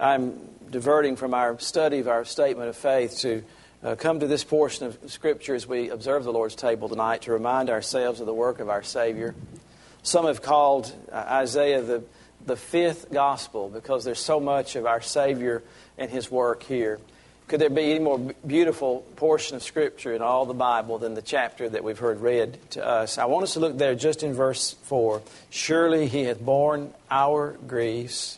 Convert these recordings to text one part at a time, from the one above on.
I'm diverting from our study of our statement of faith to uh, come to this portion of Scripture as we observe the Lord's table tonight to remind ourselves of the work of our Savior. Some have called uh, Isaiah the, the fifth gospel because there's so much of our Savior and His work here. Could there be any more beautiful portion of Scripture in all the Bible than the chapter that we've heard read to us? I want us to look there just in verse 4. Surely He hath borne our griefs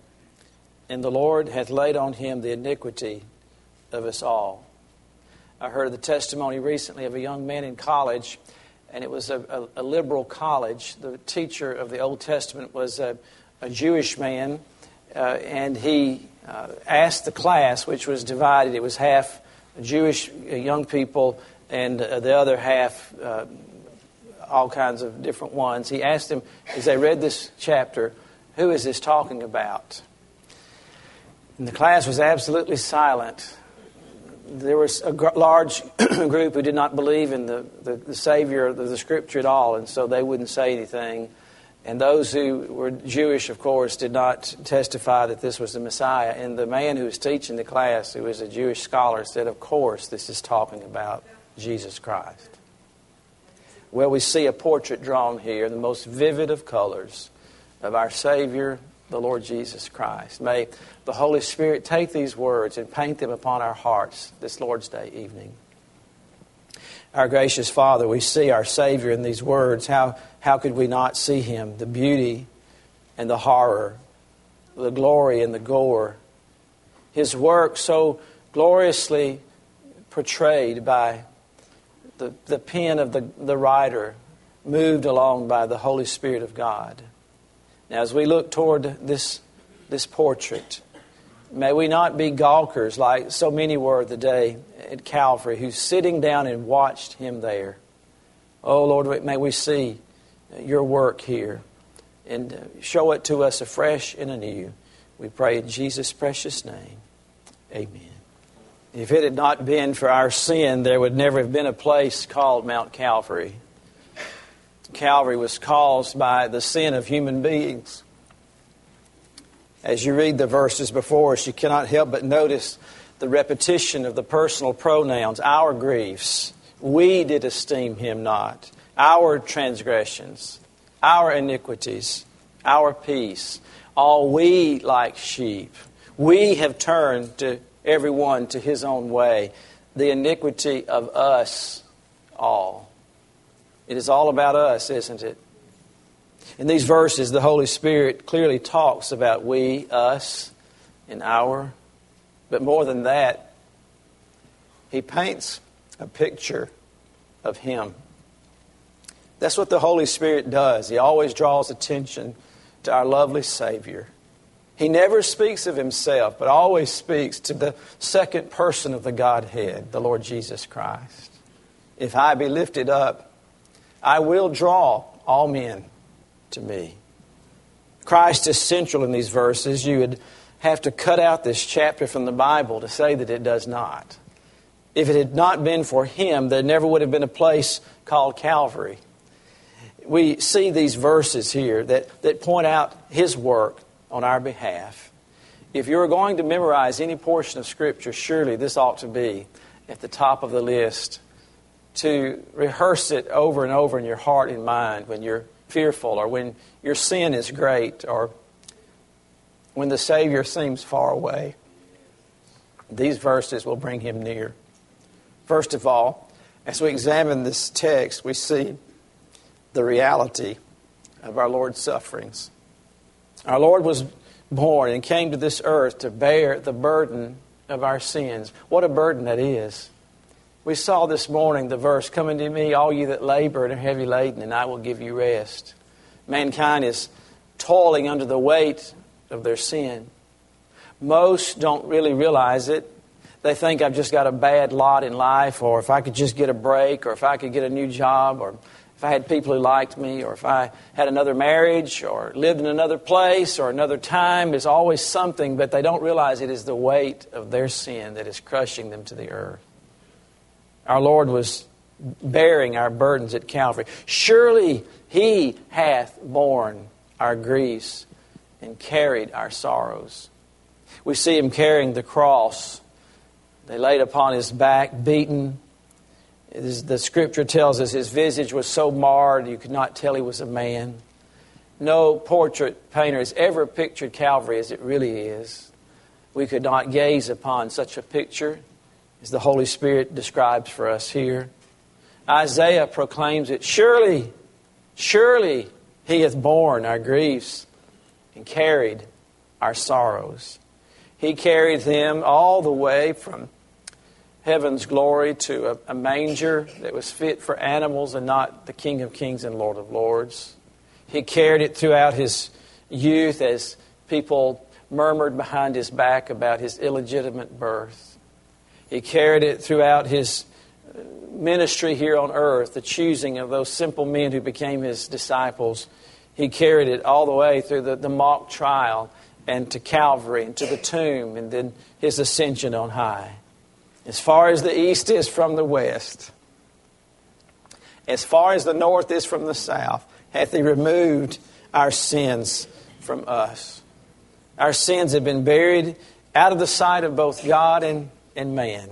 and the Lord hath laid on him the iniquity of us all. I heard the testimony recently of a young man in college, and it was a, a, a liberal college. The teacher of the Old Testament was a, a Jewish man, uh, and he uh, asked the class, which was divided, it was half Jewish uh, young people and uh, the other half uh, all kinds of different ones. He asked them, as they read this chapter, who is this talking about? And the class was absolutely silent. There was a gr- large group who did not believe in the, the, the Savior of the, the Scripture at all, and so they wouldn't say anything. And those who were Jewish, of course, did not testify that this was the Messiah. And the man who was teaching the class, who was a Jewish scholar, said, Of course, this is talking about Jesus Christ. Well, we see a portrait drawn here, the most vivid of colors, of our Savior, the Lord Jesus Christ. May the Holy Spirit take these words and paint them upon our hearts this Lord's Day evening. Our gracious Father, we see our Savior in these words. How, how could we not see Him? The beauty and the horror, the glory and the gore. His work so gloriously portrayed by the, the pen of the, the writer, moved along by the Holy Spirit of God. Now, as we look toward this, this portrait, may we not be gawkers like so many were the day at Calvary who sitting down and watched him there. Oh, Lord, may we see your work here and show it to us afresh and anew. We pray in Jesus' precious name. Amen. If it had not been for our sin, there would never have been a place called Mount Calvary. Calvary was caused by the sin of human beings. As you read the verses before us, you cannot help but notice the repetition of the personal pronouns, our griefs. We did esteem him not. Our transgressions, our iniquities, our peace. All we like sheep. We have turned to everyone to his own way. The iniquity of us all. It is all about us, isn't it? In these verses, the Holy Spirit clearly talks about we, us, and our. But more than that, He paints a picture of Him. That's what the Holy Spirit does. He always draws attention to our lovely Savior. He never speaks of Himself, but always speaks to the second person of the Godhead, the Lord Jesus Christ. If I be lifted up, I will draw all men to me. Christ is central in these verses. You would have to cut out this chapter from the Bible to say that it does not. If it had not been for him, there never would have been a place called Calvary. We see these verses here that, that point out his work on our behalf. If you're going to memorize any portion of Scripture, surely this ought to be at the top of the list to rehearse it over and over in your heart and mind when you're fearful or when your sin is great or when the Savior seems far away. These verses will bring him near. First of all, as we examine this text, we see the reality of our Lord's sufferings. Our Lord was born and came to this earth to bear the burden of our sins. What a burden that is. We saw this morning the verse, Come unto me, all you that labor and are heavy laden, and I will give you rest. Mankind is toiling under the weight of their sin. Most don't really realize it, they think I've just got a bad lot in life, or if I could just get a break, or if I could get a new job, or if I had people who liked me, or if I had another marriage, or lived in another place, or another time, there's always something, but they don't realize it is the weight of their sin that is crushing them to the earth. Our Lord was bearing our burdens at Calvary. Surely He hath borne our griefs and carried our sorrows. We see Him carrying the cross. They laid upon His back, beaten. The scripture tells us his visage was so marred you could not tell he was a man. No portrait painter has ever pictured Calvary as it really is. We could not gaze upon such a picture as the Holy Spirit describes for us here. Isaiah proclaims it Surely, surely he hath borne our griefs and carried our sorrows. He carried them all the way from heaven's glory to a, a, manger that was fit for animals and not the King of Kings and Lord of Lords. He carried it throughout his youth as people murmured behind his back about his illegitimate birth. He carried it throughout his uh, ministry here on earth, the choosing of those simple men who became his disciples. He carried it all the way through the, the mock trial and to Calvary and to the tomb and then his ascension on high. As far as the east is from the west, as far as the north is from the south, hath he removed our sins from us. Our sins have been buried out of the sight of both God and, and man.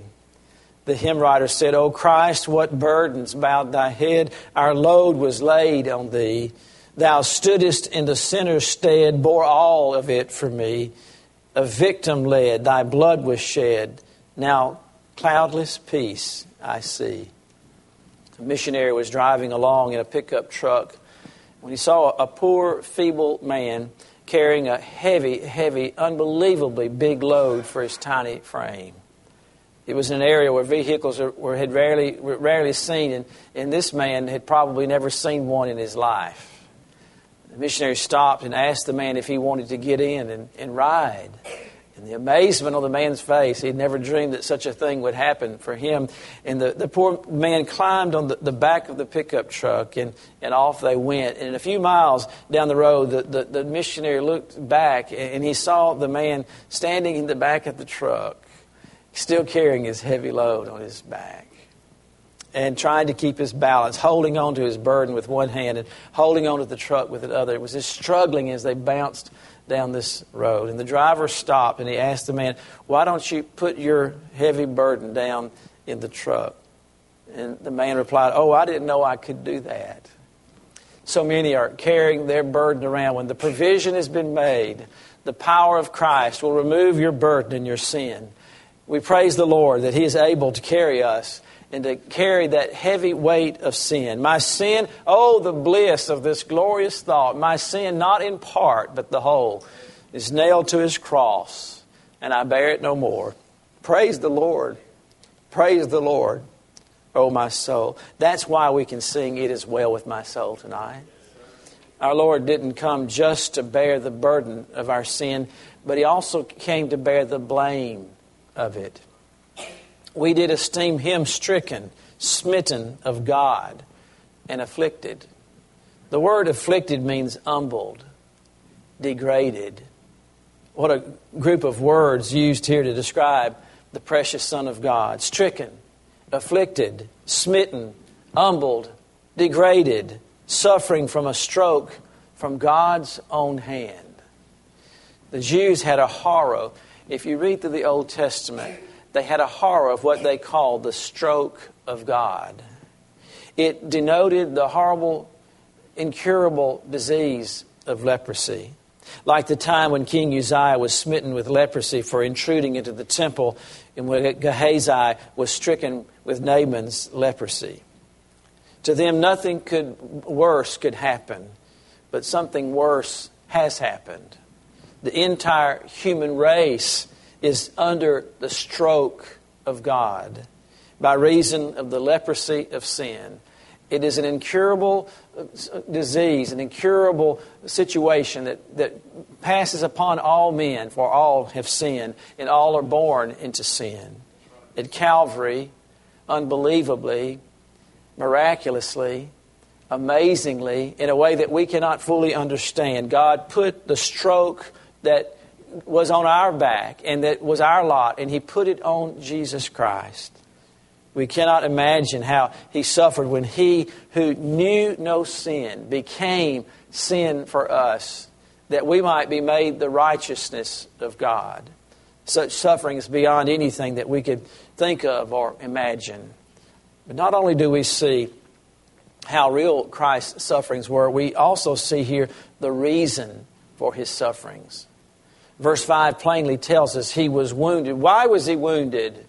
The hymn writer said, O Christ, what burdens bowed thy head, our load was laid on thee. Thou stoodest in the sinner's stead, bore all of it for me. A victim led, thy blood was shed. Now cloudless peace I see. A missionary was driving along in a pickup truck when he saw a poor, feeble man carrying a heavy, heavy, unbelievably big load for his tiny frame. It was an area where vehicles were had rarely, rarely seen, and, and this man had probably never seen one in his life. The missionary stopped and asked the man if he wanted to get in and, and ride. And the amazement on the man's face, he'd never dreamed that such a thing would happen for him. And the, the poor man climbed on the, the back of the pickup truck, and, and off they went. And a few miles down the road, the, the, the missionary looked back, and he saw the man standing in the back of the truck, still carrying his heavy load on his back and trying to keep his balance, holding on to his burden with one hand and holding on to the truck with the other. It was just struggling as they bounced down this road. And the driver stopped and he asked the man, Why don't you put your heavy burden down in the truck? And the man replied, Oh, I didn't know I could do that. So many are carrying their burden around. When the provision has been made, the power of Christ will remove your burden and your sin. We praise the Lord that He is able to carry us and to carry that heavy weight of sin. My sin, oh, the bliss of this glorious thought. My sin, not in part, but the whole, is nailed to his cross, and I bear it no more. Praise the Lord. Praise the Lord, oh, my soul. That's why we can sing, It is Well with My Soul tonight. Our Lord didn't come just to bear the burden of our sin, but He also came to bear the blame of it we did esteem him stricken, smitten of God, and afflicted. The word afflicted means humbled, degraded. What a group of words used here to describe the precious Son of God. Stricken, afflicted, smitten, humbled, degraded, suffering from a stroke from God's own hand. The Jews had a horror. If you read through the Old Testament, they had a horror of what they called the stroke of God. It denoted the horrible, incurable disease of leprosy. Like the time when King Uzziah was smitten with leprosy for intruding into the temple, and when Gehazi was stricken with Naaman's leprosy. To them, nothing could, worse could happen, but something worse has happened. The entire human race is under the stroke of God by reason of the leprosy of sin. It is an incurable uh, disease, an incurable situation that, that passes upon all men, for all have sinned, and all are born into sin. at Calvary, unbelievably, miraculously, amazingly, in a way that we cannot fully understand. God put the stroke that was on our back and that was our lot, and He put it on Jesus Christ. We cannot imagine how He suffered when He, who knew no sin, became sin for us, that we might be made the righteousness of God. Such suffering is beyond anything that we could think of or imagine. But not only do we see how real Christ's sufferings were, we also see here the reason for his sufferings. Verse 5 plainly tells us he was wounded. Why was he wounded?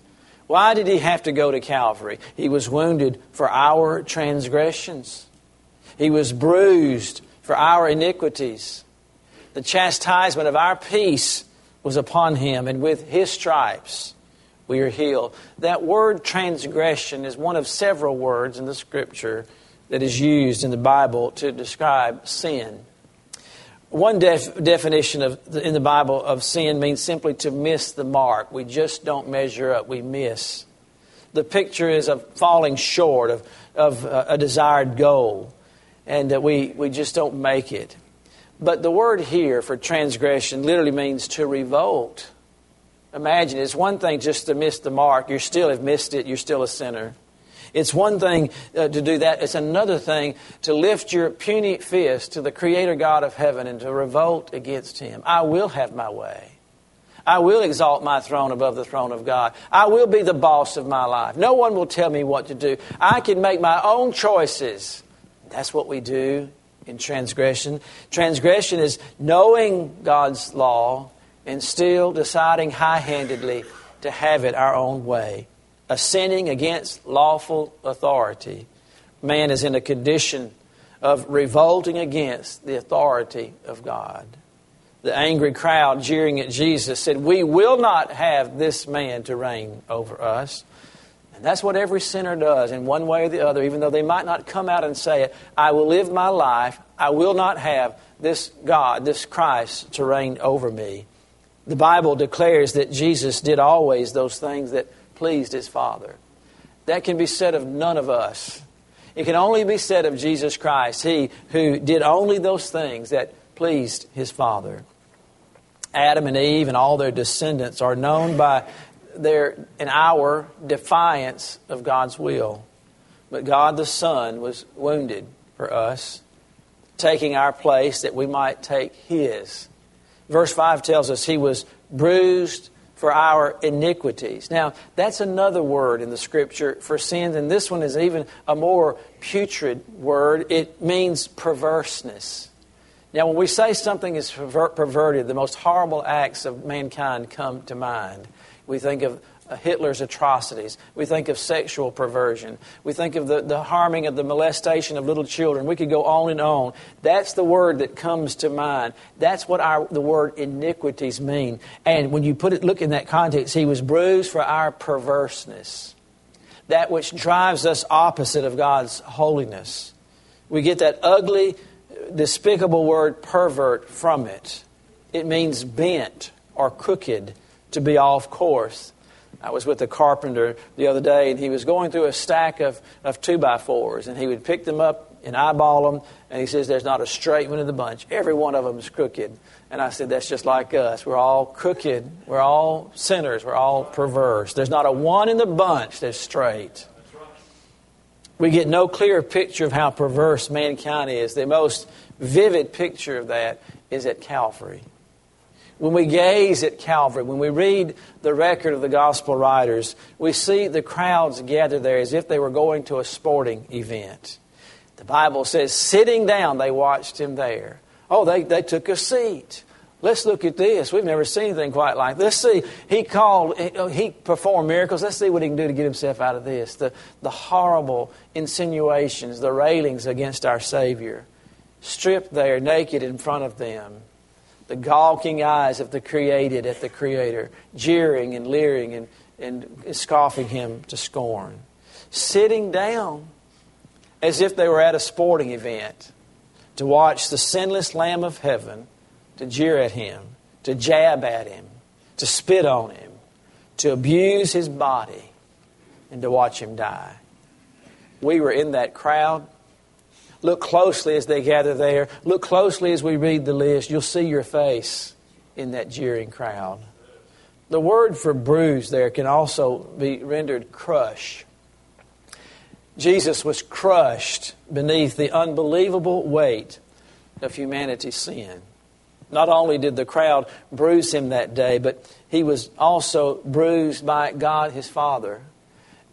Why did he have to go to Calvary? He was wounded for our transgressions, he was bruised for our iniquities. The chastisement of our peace was upon him, and with his stripes we are healed. That word transgression is one of several words in the scripture that is used in the Bible to describe sin. One def- definition of the, in the Bible of sin means simply to miss the mark. We just don't measure up, we miss. The picture is of falling short of, of uh, a desired goal, and that we, we just don't make it. But the word here for transgression literally means to revolt. Imagine, it's one thing just to miss the mark. You still have missed it, you're still a sinner. It's one thing uh, to do that. It's another thing to lift your puny fist to the Creator God of heaven and to revolt against Him. I will have my way. I will exalt my throne above the throne of God. I will be the boss of my life. No one will tell me what to do. I can make my own choices. That's what we do in transgression. Transgression is knowing God's law and still deciding high handedly to have it our own way a sinning against lawful authority, man is in a condition of revolting against the authority of God. The angry crowd jeering at Jesus said, We will not have this man to reign over us. And that's what every sinner does in one way or the other, even though they might not come out and say it. I will live my life. I will not have this God, this Christ, to reign over me. The Bible declares that Jesus did always those things that pleased his Father. That can be said of none of us. It can only be said of Jesus Christ, he who did only those things that pleased his Father. Adam and Eve and all their descendants are known by their, in our defiance of God's will. But God the Son was wounded for us, taking our place that we might take His. Verse 5 tells us He was bruised for our iniquities. Now, that's another word in the scripture for sins, and this one is even a more putrid word. It means perverseness. Now, when we say something is perverted, the most horrible acts of mankind come to mind. We think of Hitler's atrocities. We think of sexual perversion. We think of the, the harming of the molestation of little children. We could go on and on. That's the word that comes to mind. That's what our, the word iniquities mean. And when you put it, look in that context, he was bruised for our perverseness. That which drives us opposite of God's holiness. We get that ugly, despicable word pervert from it. It means bent or crooked, to be off course. I was with a carpenter the other day, and he was going through a stack of, of two by fours, and he would pick them up and eyeball them, and he says, There's not a straight one in the bunch. Every one of them is crooked. And I said, That's just like us. We're all crooked. We're all sinners. We're all perverse. There's not a one in the bunch that's straight. We get no clearer picture of how perverse mankind is. The most vivid picture of that is at Calvary. When we gaze at Calvary, when we read the record of the gospel writers, we see the crowds gather there as if they were going to a sporting event. The Bible says, sitting down, they watched him there. Oh, they, they took a seat. Let's look at this. We've never seen anything quite like this. Let's see. He called, he oh, performed miracles. Let's see what he can do to get himself out of this. The, the horrible insinuations, the railings against our Savior. Stripped there, naked in front of them the gawking eyes of the created at the Creator, jeering and leering and, and scoffing him to scorn. Sitting down as if they were at a sporting event to watch the sinless Lamb of heaven to jeer at him, to jab at him, to spit on him, to abuse his body, and to watch him die. We were in that crowd. Look closely as they gather there. Look closely as we read the list. You'll see your face in that jeering crowd. The word for bruise there can also be rendered crush. Jesus was crushed beneath the unbelievable weight of humanity's sin. Not only did the crowd bruise him that day, but he was also bruised by God his Father.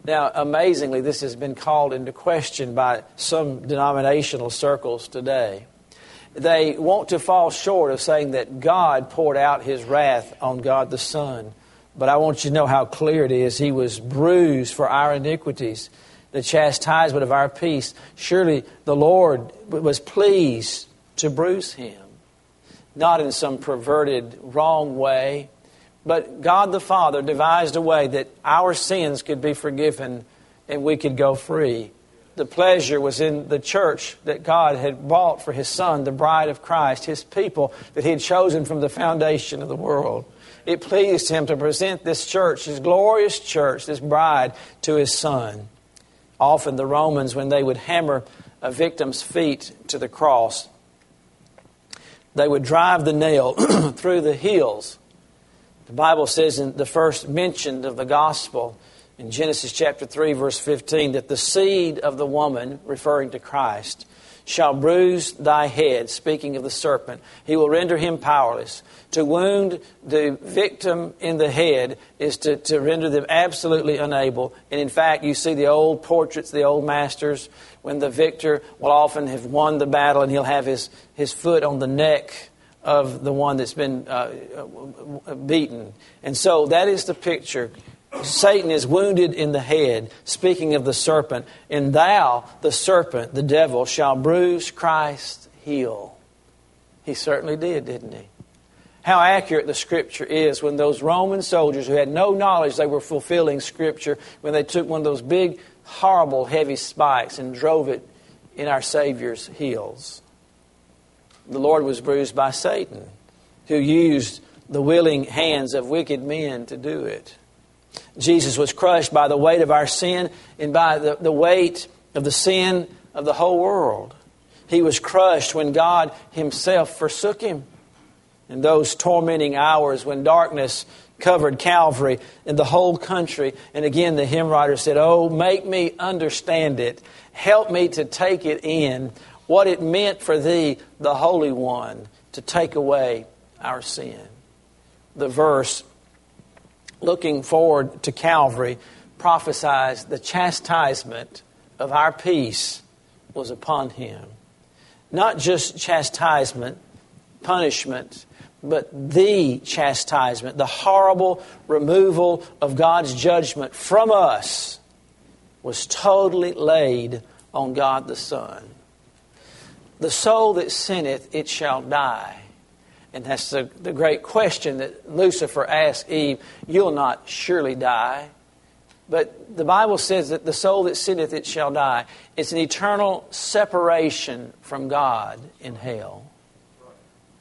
Now, amazingly, this has been called into question by some denominational circles today. They want to fall short of saying that God poured out his wrath on God the Son. But I want you to know how clear it is. He was bruised for our iniquities, the chastisement of our peace. Surely the Lord was pleased to bruise him, not in some perverted, wrong way, but God the Father devised a way that our sins could be forgiven and we could go free. The pleasure was in the church that God had bought for His Son, the bride of Christ, His people that He had chosen from the foundation of the world. It pleased Him to present this church, His glorious church, this bride, to His Son. Often the Romans, when they would hammer a victim's feet to the cross, they would drive the nail through the heels. The Bible says in the first mention of the gospel in Genesis chapter 3, verse 15, that the seed of the woman, referring to Christ, shall bruise thy head, speaking of the serpent. He will render him powerless. To wound the victim in the head is to, to render them absolutely unable. And in fact, you see the old portraits, the old masters, when the victor will often have won the battle and he'll have his, his foot on the neck of the one that's been uh, beaten. And so that is the picture. Satan is wounded in the head, speaking of the serpent. And thou, the serpent, the devil, shall bruise Christ's heel. He certainly did, didn't he? How accurate the scripture is when those Roman soldiers who had no knowledge they were fulfilling scripture, when they took one of those big horrible, heavy spikes and drove it in our Savior's heels. The Lord was bruised by Satan, who used the willing hands of wicked men to do it. Jesus was crushed by the weight of our sin and by the, the weight of the sin of the whole world. He was crushed when God Himself forsook Him. In those tormenting hours when darkness covered Calvary and the whole country. And again, the hymn writer said, Oh, make me understand it. Help me to take it in. What it meant for thee, the Holy One, to take away our sin. The verse, looking forward to Calvary, prophesies the chastisement of our peace was upon him. Not just chastisement, punishment, but the chastisement, the horrible removal of God's judgment from us, was totally laid on God the Son. The soul that sinneth, it shall die. And that's the, the great question that Lucifer asked Eve You'll not surely die. But the Bible says that the soul that sinneth, it shall die. It's an eternal separation from God in hell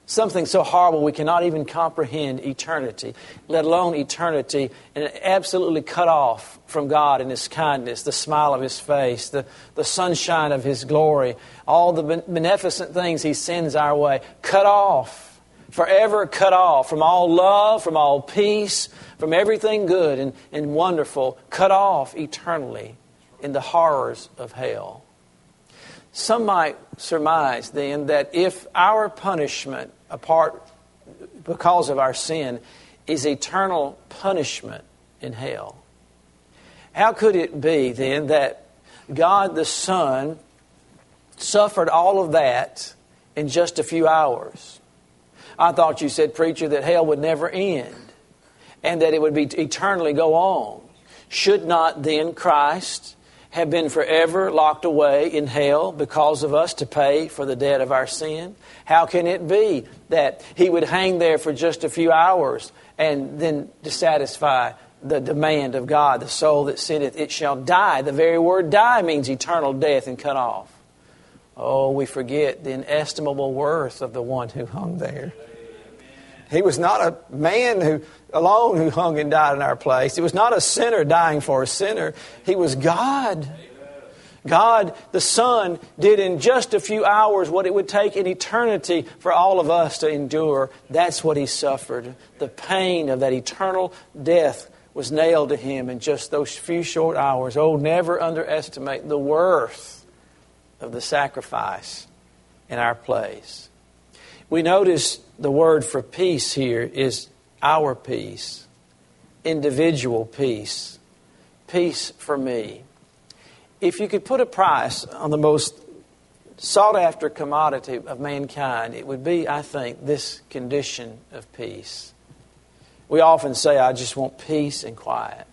something so horrible we cannot even comprehend eternity, let alone eternity, and absolutely cut off from God and His kindness, the smile of His face, the, the sunshine of His glory, all the beneficent things He sends our way, cut off, forever cut off from all love, from all peace, from everything good and, and wonderful, cut off eternally in the horrors of hell. Some might surmise then that if our punishment apart because of our sin is eternal punishment in hell. How could it be then that God the Son suffered all of that in just a few hours? I thought you said, preacher, that hell would never end and that it would be eternally go on. Should not then Christ have been forever locked away in hell because of us to pay for the debt of our sin? How can it be that he would hang there for just a few hours and then to satisfy the demand of God, the soul that sinneth, it shall die? The very word die means eternal death and cut off. Oh, we forget the inestimable worth of the one who hung there. He was not a man who alone who hung and died in our place. It was not a sinner dying for a sinner. He was God. God, the Son, did in just a few hours what it would take an eternity for all of us to endure. That's what He suffered. The pain of that eternal death was nailed to Him in just those few short hours. Oh, never underestimate the worth of the sacrifice in our place. We notice the word for peace here is our peace, individual peace, peace for me. If you could put a price on the most sought after commodity of mankind, it would be, I think, this condition of peace. We often say, I just want peace and quiet.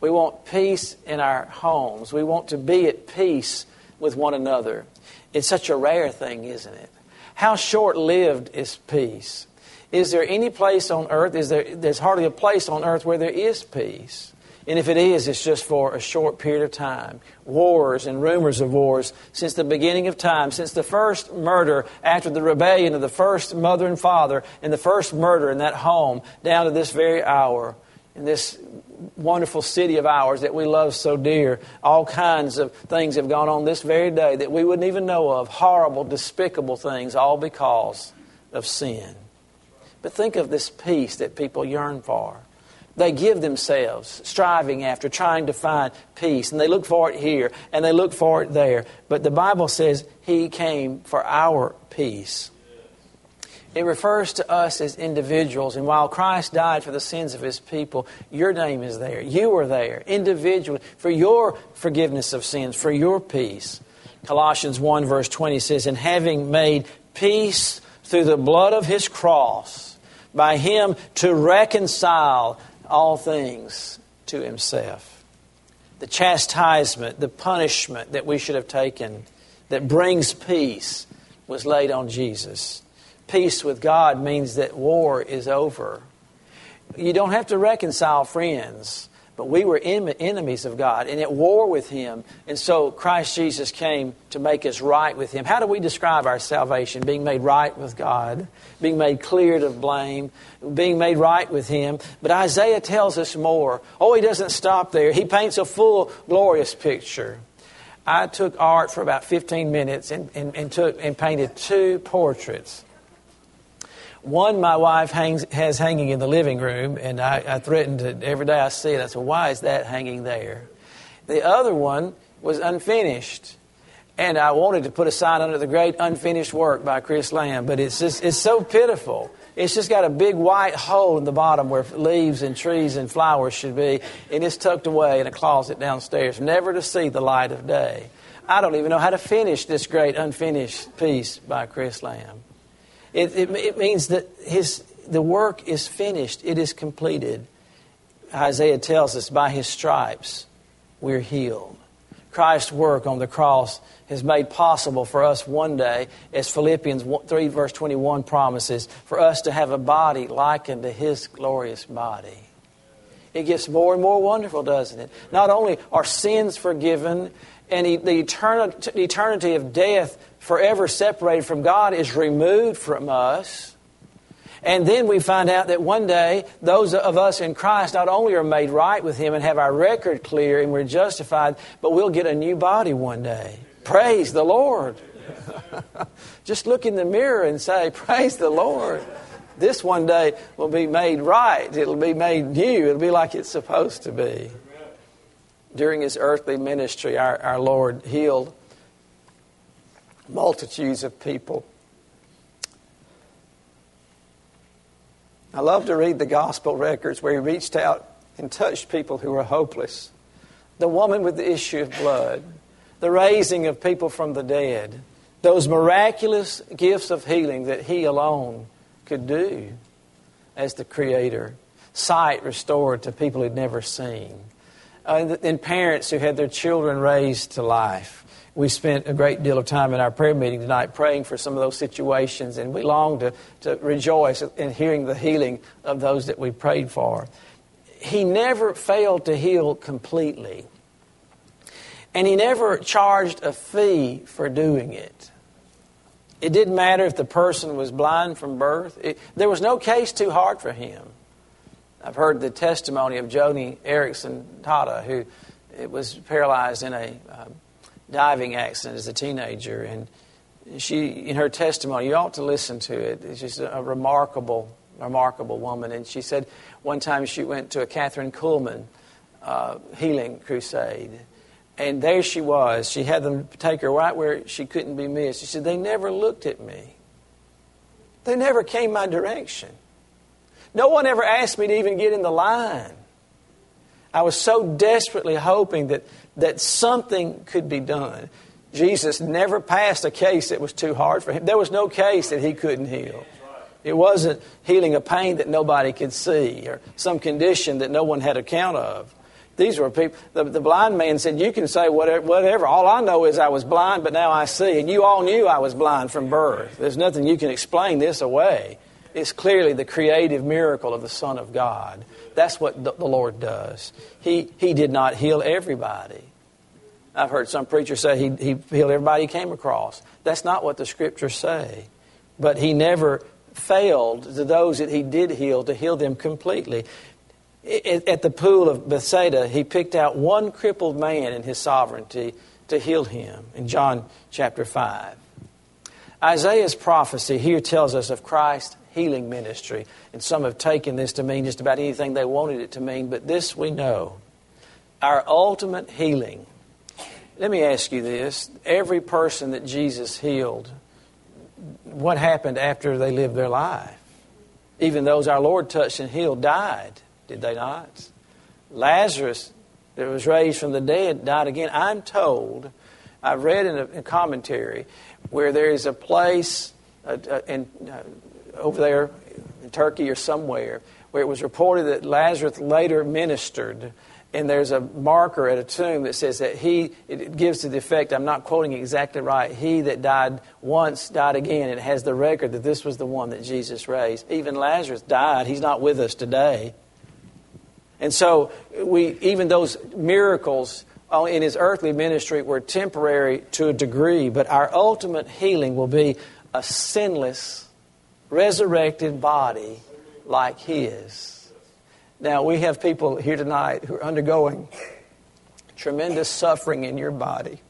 We want peace in our homes. We want to be at peace with one another. It's such a rare thing, isn't it? How short lived is peace? Is there any place on earth? Is there, there's hardly a place on earth where there is peace. And if it is, it's just for a short period of time. Wars and rumors of wars since the beginning of time, since the first murder after the rebellion of the first mother and father, and the first murder in that home, down to this very hour, in this wonderful city of ours that we love so dear. All kinds of things have gone on this very day that we wouldn't even know of. Horrible, despicable things, all because of sin. But think of this peace that people yearn for. They give themselves, striving after, trying to find peace. And they look for it here and they look for it there. But the Bible says He came for our peace. It refers to us as individuals. And while Christ died for the sins of His people, your name is there. You are there, individually, for your forgiveness of sins, for your peace. Colossians 1, verse 20 says, And having made peace through the blood of His cross, by Him to reconcile all things to himself. The chastisement, the punishment that we should have taken that brings peace was laid on Jesus. Peace with God means that war is over. You don't have to reconcile friends. But we were enemies of God and at war with Him. And so Christ Jesus came to make us right with Him. How do we describe our salvation? Being made right with God, being made cleared of blame, being made right with Him. But Isaiah tells us more. Oh, he doesn't stop there. He paints a full, glorious picture. I took art for about 15 minutes and, and, and took, and painted two portraits one, my wife hangs, has hanging in the living room, and I, I threatened to, every day I see it, I said, Why is that hanging there? The other one was unfinished. And I wanted to put a sign under the great unfinished work by Chris Lamb, but it's just it's so pitiful. It's just got a big white hole in the bottom where leaves and trees and flowers should be, and it's tucked away in a closet downstairs, never to see the light of day. I don't even know how to finish this great unfinished piece by Chris Lamb. It, it, it means that his, the work is finished, it is completed. Isaiah tells us by his stripes we're healed. Christ's work on the cross has made possible for us one day, as Philippians 3, verse 21 promises, for us to have a body likened to his glorious body. It gets more and more wonderful, doesn't it? Not only are sins forgiven and the eternity of death forever separated from God is removed from us. And then we find out that one day, those of us in Christ not only are made right with Him and have our record clear and we're justified, but we'll get a new body one day. Praise the Lord. Just look in the mirror and say, Praise the Lord. This one day will be made right. It'll be made new. It'll be like it's supposed to be. During His earthly ministry, our, our Lord healed multitudes of people. I love to read the gospel records where he reached out and touched people who were hopeless. The woman with the issue of blood, the raising of people from the dead, those miraculous gifts of healing that he alone could do as the Creator, sight restored to people who'd never seen, uh, and parents who had their children raised to life we spent a great deal of time in our prayer meeting tonight praying for some of those situations, and we long to, to rejoice in hearing the healing of those that we prayed for. He never failed to heal completely, and he never charged a fee for doing it. It didn't matter if the person was blind from birth. It, there was no case too hard for him. I've heard the testimony of Joni Eareckson Tada, who was paralyzed in a um, diving accident as a teenager. And she, in her testimony, you ought to listen to it. She's a remarkable, remarkable woman. And she said one time she went to a Kathryn Kuhlman uh, healing crusade. And there she was. She had them take her right where she couldn't be missed. She said, They never looked at me, they never came my direction. No one ever asked me to even get in the line. I was so desperately hoping that, that something could be done. Jesus never passed a case that was too hard for him. There was no case that he couldn't heal. It wasn't healing a pain that nobody could see or some condition that no one had account of. These were people, the, the blind man said, You can say whatever, whatever. All I know is I was blind, but now I see. And you all knew I was blind from birth. There's nothing you can explain this away. It's clearly the creative miracle of the Son of God. That's what the, the Lord does. He, he did not heal everybody. I've heard some preachers say he, he healed everybody he came across. That's not what the scriptures say. But he never failed to those that he did heal to heal them completely. At the pool of Bethsaida, he picked out one crippled man in his sovereignty to heal him in John chapter 5. Isaiah's prophecy here tells us of Christ's healing ministry. And some have taken this to mean just about anything they wanted it to mean, but this we know. Our ultimate healing. Let me ask you this every person that Jesus healed, what happened after they lived their life? Even those our Lord touched and healed died. Did they not? Lazarus, that was raised from the dead, died again. I'm told, I've read in a, commentary, where there is a place in, uh, over there in Turkey or somewhere where it was reported that Lazarus later ministered. And there's a marker at a tomb that says that he, it gives to the effect, I'm not quoting exactly right, he that died once died again. It has the record that this was the one that Jesus raised. Even Lazarus died. He's not with us today. And so, we, even those miracles in his earthly ministry were temporary to a degree, but our ultimate healing will be a sinless, resurrected body like his. Now, we have people here tonight who are undergoing tremendous suffering in your body.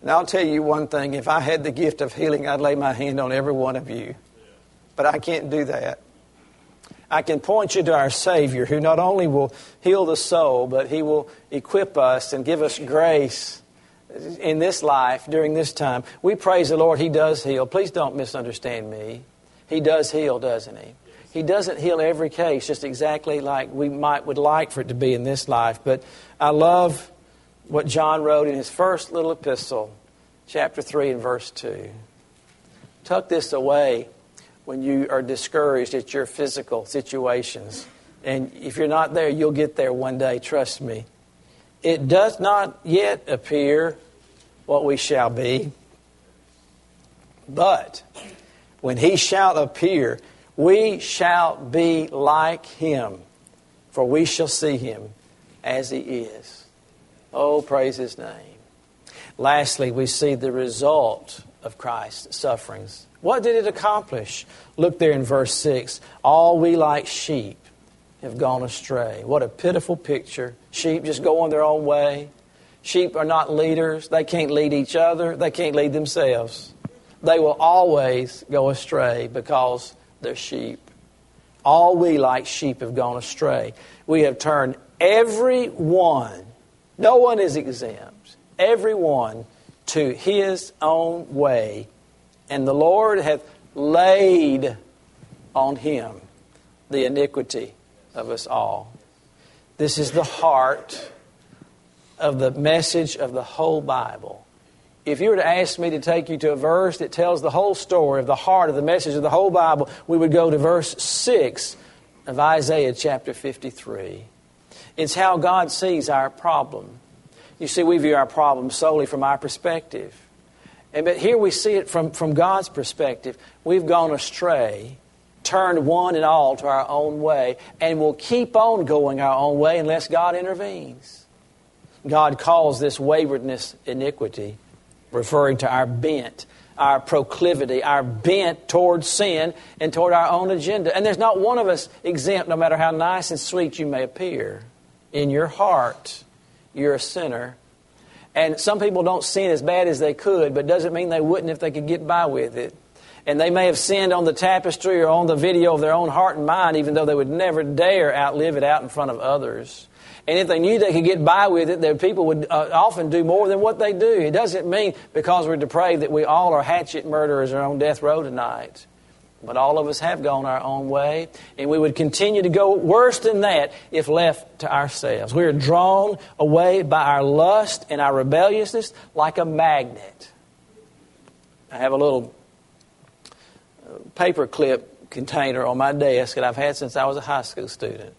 And I'll tell you one thing if I had the gift of healing, I'd lay my hand on every one of you. But I can't do that. I can point you to our Savior who not only will heal the soul, but He will equip us and give us grace in this life during this time. We praise the Lord, He does heal. Please don't misunderstand me. He does heal, doesn't He? He doesn't heal every case just exactly like we might would like for it to be in this life. But I love what John wrote in his first little epistle, chapter 3 and verse 2. Tuck this away when you are discouraged at your physical situations. And if you're not there, you'll get there one day, trust me. It does not yet appear what we shall be, but when he shall appear, we shall be like him, for we shall see him as he is. Oh, praise his name. Lastly, we see the result of Christ's sufferings. What did it accomplish? Look there in verse 6. All we like sheep have gone astray. What a pitiful picture. Sheep just going their own way. Sheep are not leaders. They can't lead each other. They can't lead themselves. They will always go astray because they're sheep. All we like sheep have gone astray. We have turned every one, no one is exempt, every one to his own way and the Lord hath laid on him the iniquity of us all. This is the heart of the message of the whole Bible. If you were to ask me to take you to a verse that tells the whole story of the heart of the message of the whole Bible, we would go to verse 6 of Isaiah chapter 53. It's how God sees our problem. You see, we view our problem solely from our perspective. And, but here we see it from, from God's perspective. We've gone astray, turned one and all to our own way, and will keep on going our own way unless God intervenes. God calls this waywardness iniquity, referring to our bent, our proclivity, our bent towards sin and toward our own agenda. And there's not one of us exempt, no matter how nice and sweet you may appear. In your heart, you're a sinner. And some people don't sin as bad as they could, but doesn't mean they wouldn't if they could get by with it. And they may have sinned on the tapestry or on the video of their own heart and mind, even though they would never dare outlive it out in front of others. And if they knew they could get by with it, that people would uh, often do more than what they do. It doesn't mean because we're depraved that we all are hatchet murderers or on death row tonight. But all of us have gone our own way, and we would continue to go worse than that if left to ourselves. We are drawn away by our lust and our rebelliousness like a magnet. I have a little uh, paper clip container on my desk that I've had since I was a high school student.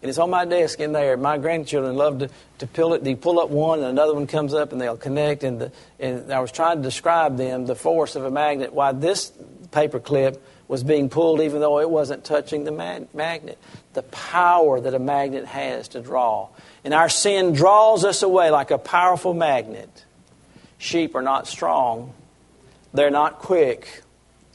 And it's on my desk in there. My grandchildren love to, to pull it. They pull up one, and another one comes up, and they'll connect. And, the, and I was trying to describe them the force of a magnet. Why this paper clip was being pulled, even though it wasn't touching the mag- magnet. The power that a magnet has to draw. And our sin draws us away like a powerful magnet. Sheep are not strong. They're not quick.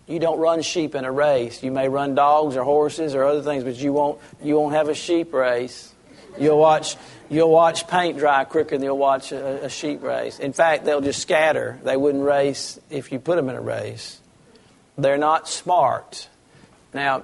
You don't run sheep in a race. You may run dogs or horses or other things, but you won't, you won't have a sheep race. You'll watch, you'll watch paint dry quicker than you'll watch a, a sheep race. In fact, they'll just scatter. They wouldn't race if you put them in a race. They're not smart. Now,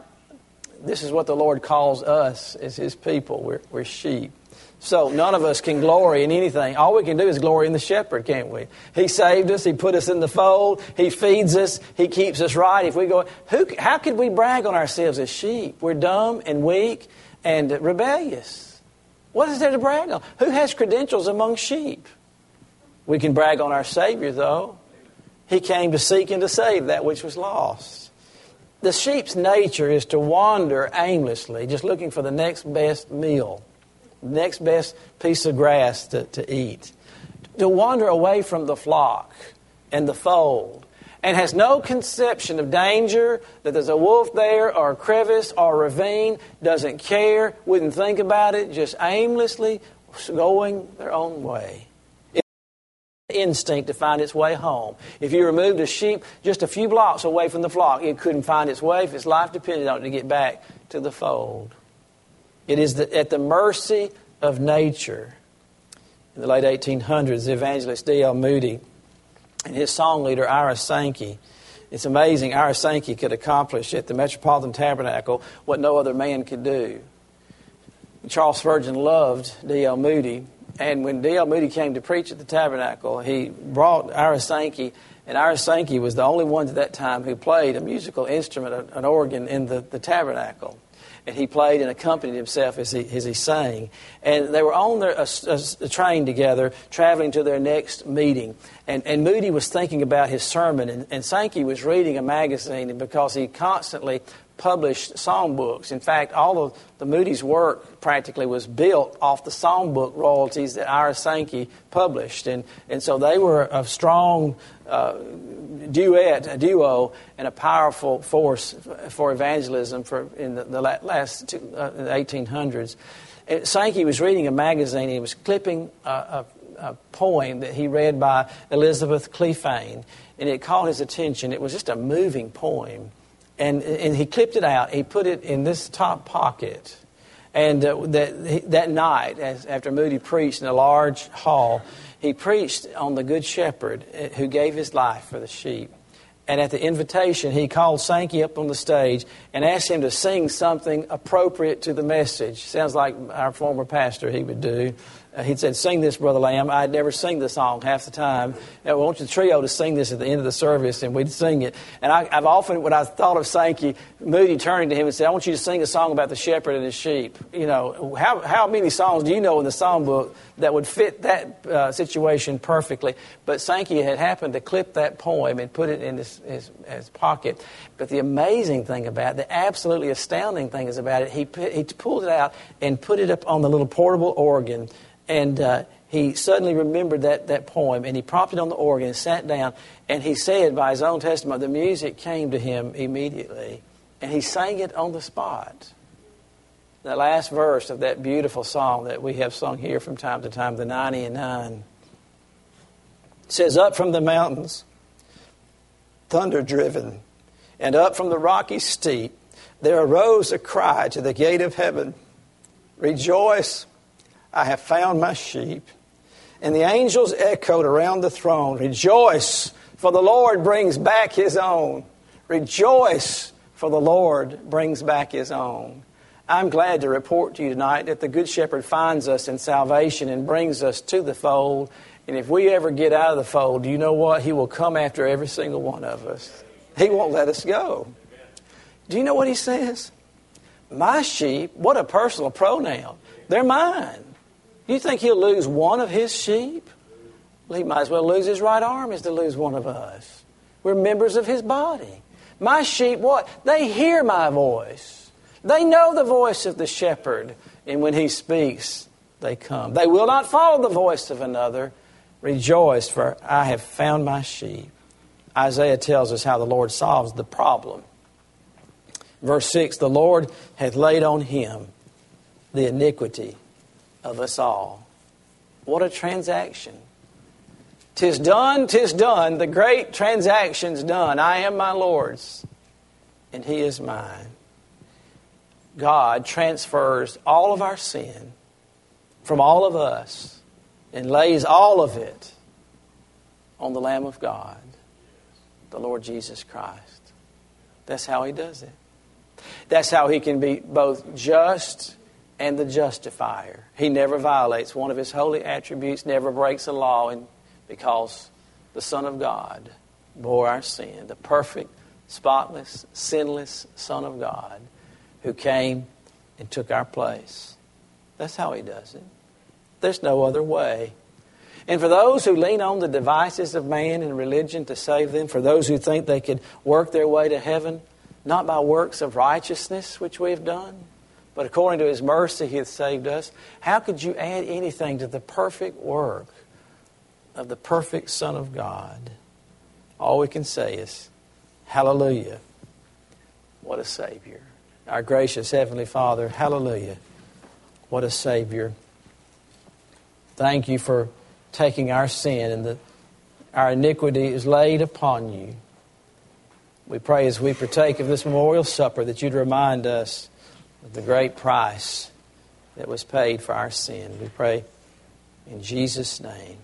this is what the Lord calls us as His people. We're, we're sheep. So none of us can glory in anything. All we can do is glory in the shepherd, can't we? He saved us. He put us in the fold. He feeds us. He keeps us right. If we go, who, how could we brag on ourselves as sheep? We're dumb and weak and rebellious. What is there to brag on? Who has credentials among sheep? We can brag on our Savior, though. He came to seek and to save that which was lost. The sheep's nature is to wander aimlessly, just looking for the next best meal next best piece of grass to, to eat, to wander away from the flock and the fold, and has no conception of danger, that there's a wolf there, or a crevice, or a ravine, doesn't care, wouldn't think about it, just aimlessly going their own way. Instinct to find its way home. If you removed a sheep just a few blocks away from the flock, it couldn't find its way if its life depended on it to get back to the fold. It is the, at the mercy of nature. In the late 1800s, the evangelist D.L. Moody and his song leader, Ira Sankey, it's amazing. Ira Sankey could accomplish at the Metropolitan Tabernacle what no other man could do. Charles Spurgeon loved D.L. Moody, and when D.L. Moody came to preach at the Tabernacle, he brought Ira Sankey, and Ira Sankey was the only one at that time who played a musical instrument, an organ, in the, the Tabernacle and he played and accompanied himself as he, as he sang. And they were on their, a, a, train together, traveling to their next meeting. And, and Moody was thinking about his sermon, and, and Sankey was reading a magazine because he constantly published songbooks. In fact, all of the Moody's work practically was built off the songbook royalties that Ira Sankey published. And, and so they were a strong uh, duet, a duo, and a powerful force for evangelism for in the, the last two, uh, the 1800s. And Sankey was reading a magazine. He was clipping a, a, a poem that he read by Elizabeth Clephane, and it caught his attention. It was just a moving poem. And, and he clipped it out. He put it in this top pocket. And uh, that, that night, as, after Moody preached in a large hall, he preached on the Good Shepherd uh, who gave his life for the sheep. And at the invitation, he called Sankey up on the stage and asked him to sing something appropriate to the message. Sounds like our former pastor he would do. Uh, he'd said, Sing this, Brother Lamb. I'd never sing the song half the time. I want the trio to sing this at the end of the service, and we'd sing it. And I, have often, when I thought of Sankey, Moody turning to him and said, I want you to sing a song about the shepherd and his sheep. You know, how, how many songs do you know in the songbook that would fit that uh, situation perfectly? But Sankey had happened to clip that poem and put it in his, his, his pocket. But the amazing thing about it, the absolutely astounding thing is about it, he, he pulled it out and put it up on the little portable organ and uh, he suddenly remembered that, that poem and he propped it on the organ and sat down. And he said, by his own testimony, the music came to him immediately. And he sang it on the spot. The last verse of that beautiful song that we have sung here from time to time, the 90 and 9, says, Up from the mountains, thunder driven. And up from the rocky steep there arose a cry to the gate of heaven Rejoice, I have found my sheep. And the angels echoed around the throne Rejoice, for the Lord brings back his own. Rejoice, for the Lord brings back his own. I'm glad to report to you tonight that the Good Shepherd finds us in salvation and brings us to the fold. And if we ever get out of the fold, you know what? He will come after every single one of us. He won't let us go. Do you know what he says? My sheep, what a personal pronoun. They're mine. You think he'll lose one of his sheep? Well, he might as well lose his right arm as to lose one of us. We're members of his body. My sheep, what? They hear my voice. They know the voice of the shepherd, and when he speaks, they come. They will not follow the voice of another. Rejoice, for I have found my sheep. Isaiah tells us how the Lord solves the problem. Verse 6 The Lord hath laid on him the iniquity of us all. What a transaction. Tis done, tis done. The great transaction's done. I am my Lord's, and he is mine. God transfers all of our sin from all of us and lays all of it on the Lamb of God, the Lord Jesus Christ. That's how He does it. That's how He can be both just and the justifier. He never violates one of His holy attributes, never breaks a law, and because the Son of God bore our sin, the perfect, spotless, sinless Son of God who came and took our place. That's how he does it. There's no other way. And for those who lean on the devices of man and religion to save them, for those who think they could work their way to heaven, not by works of righteousness which we have done, but according to his mercy he hath saved us, how could you add anything to the perfect work of the perfect Son of God? All we can say is, Hallelujah. What a Savior our gracious Heavenly Father. Hallelujah. What a Savior. Thank you for taking our sin and the, our iniquity is laid upon you. We pray as we partake of this memorial supper that you'd remind us of the great price that was paid for our sin. We pray in Jesus' name.